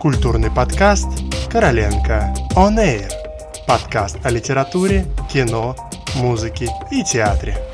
Культурный подкаст «Короленко On Air». Подкаст о литературе, кино, музыке и театре.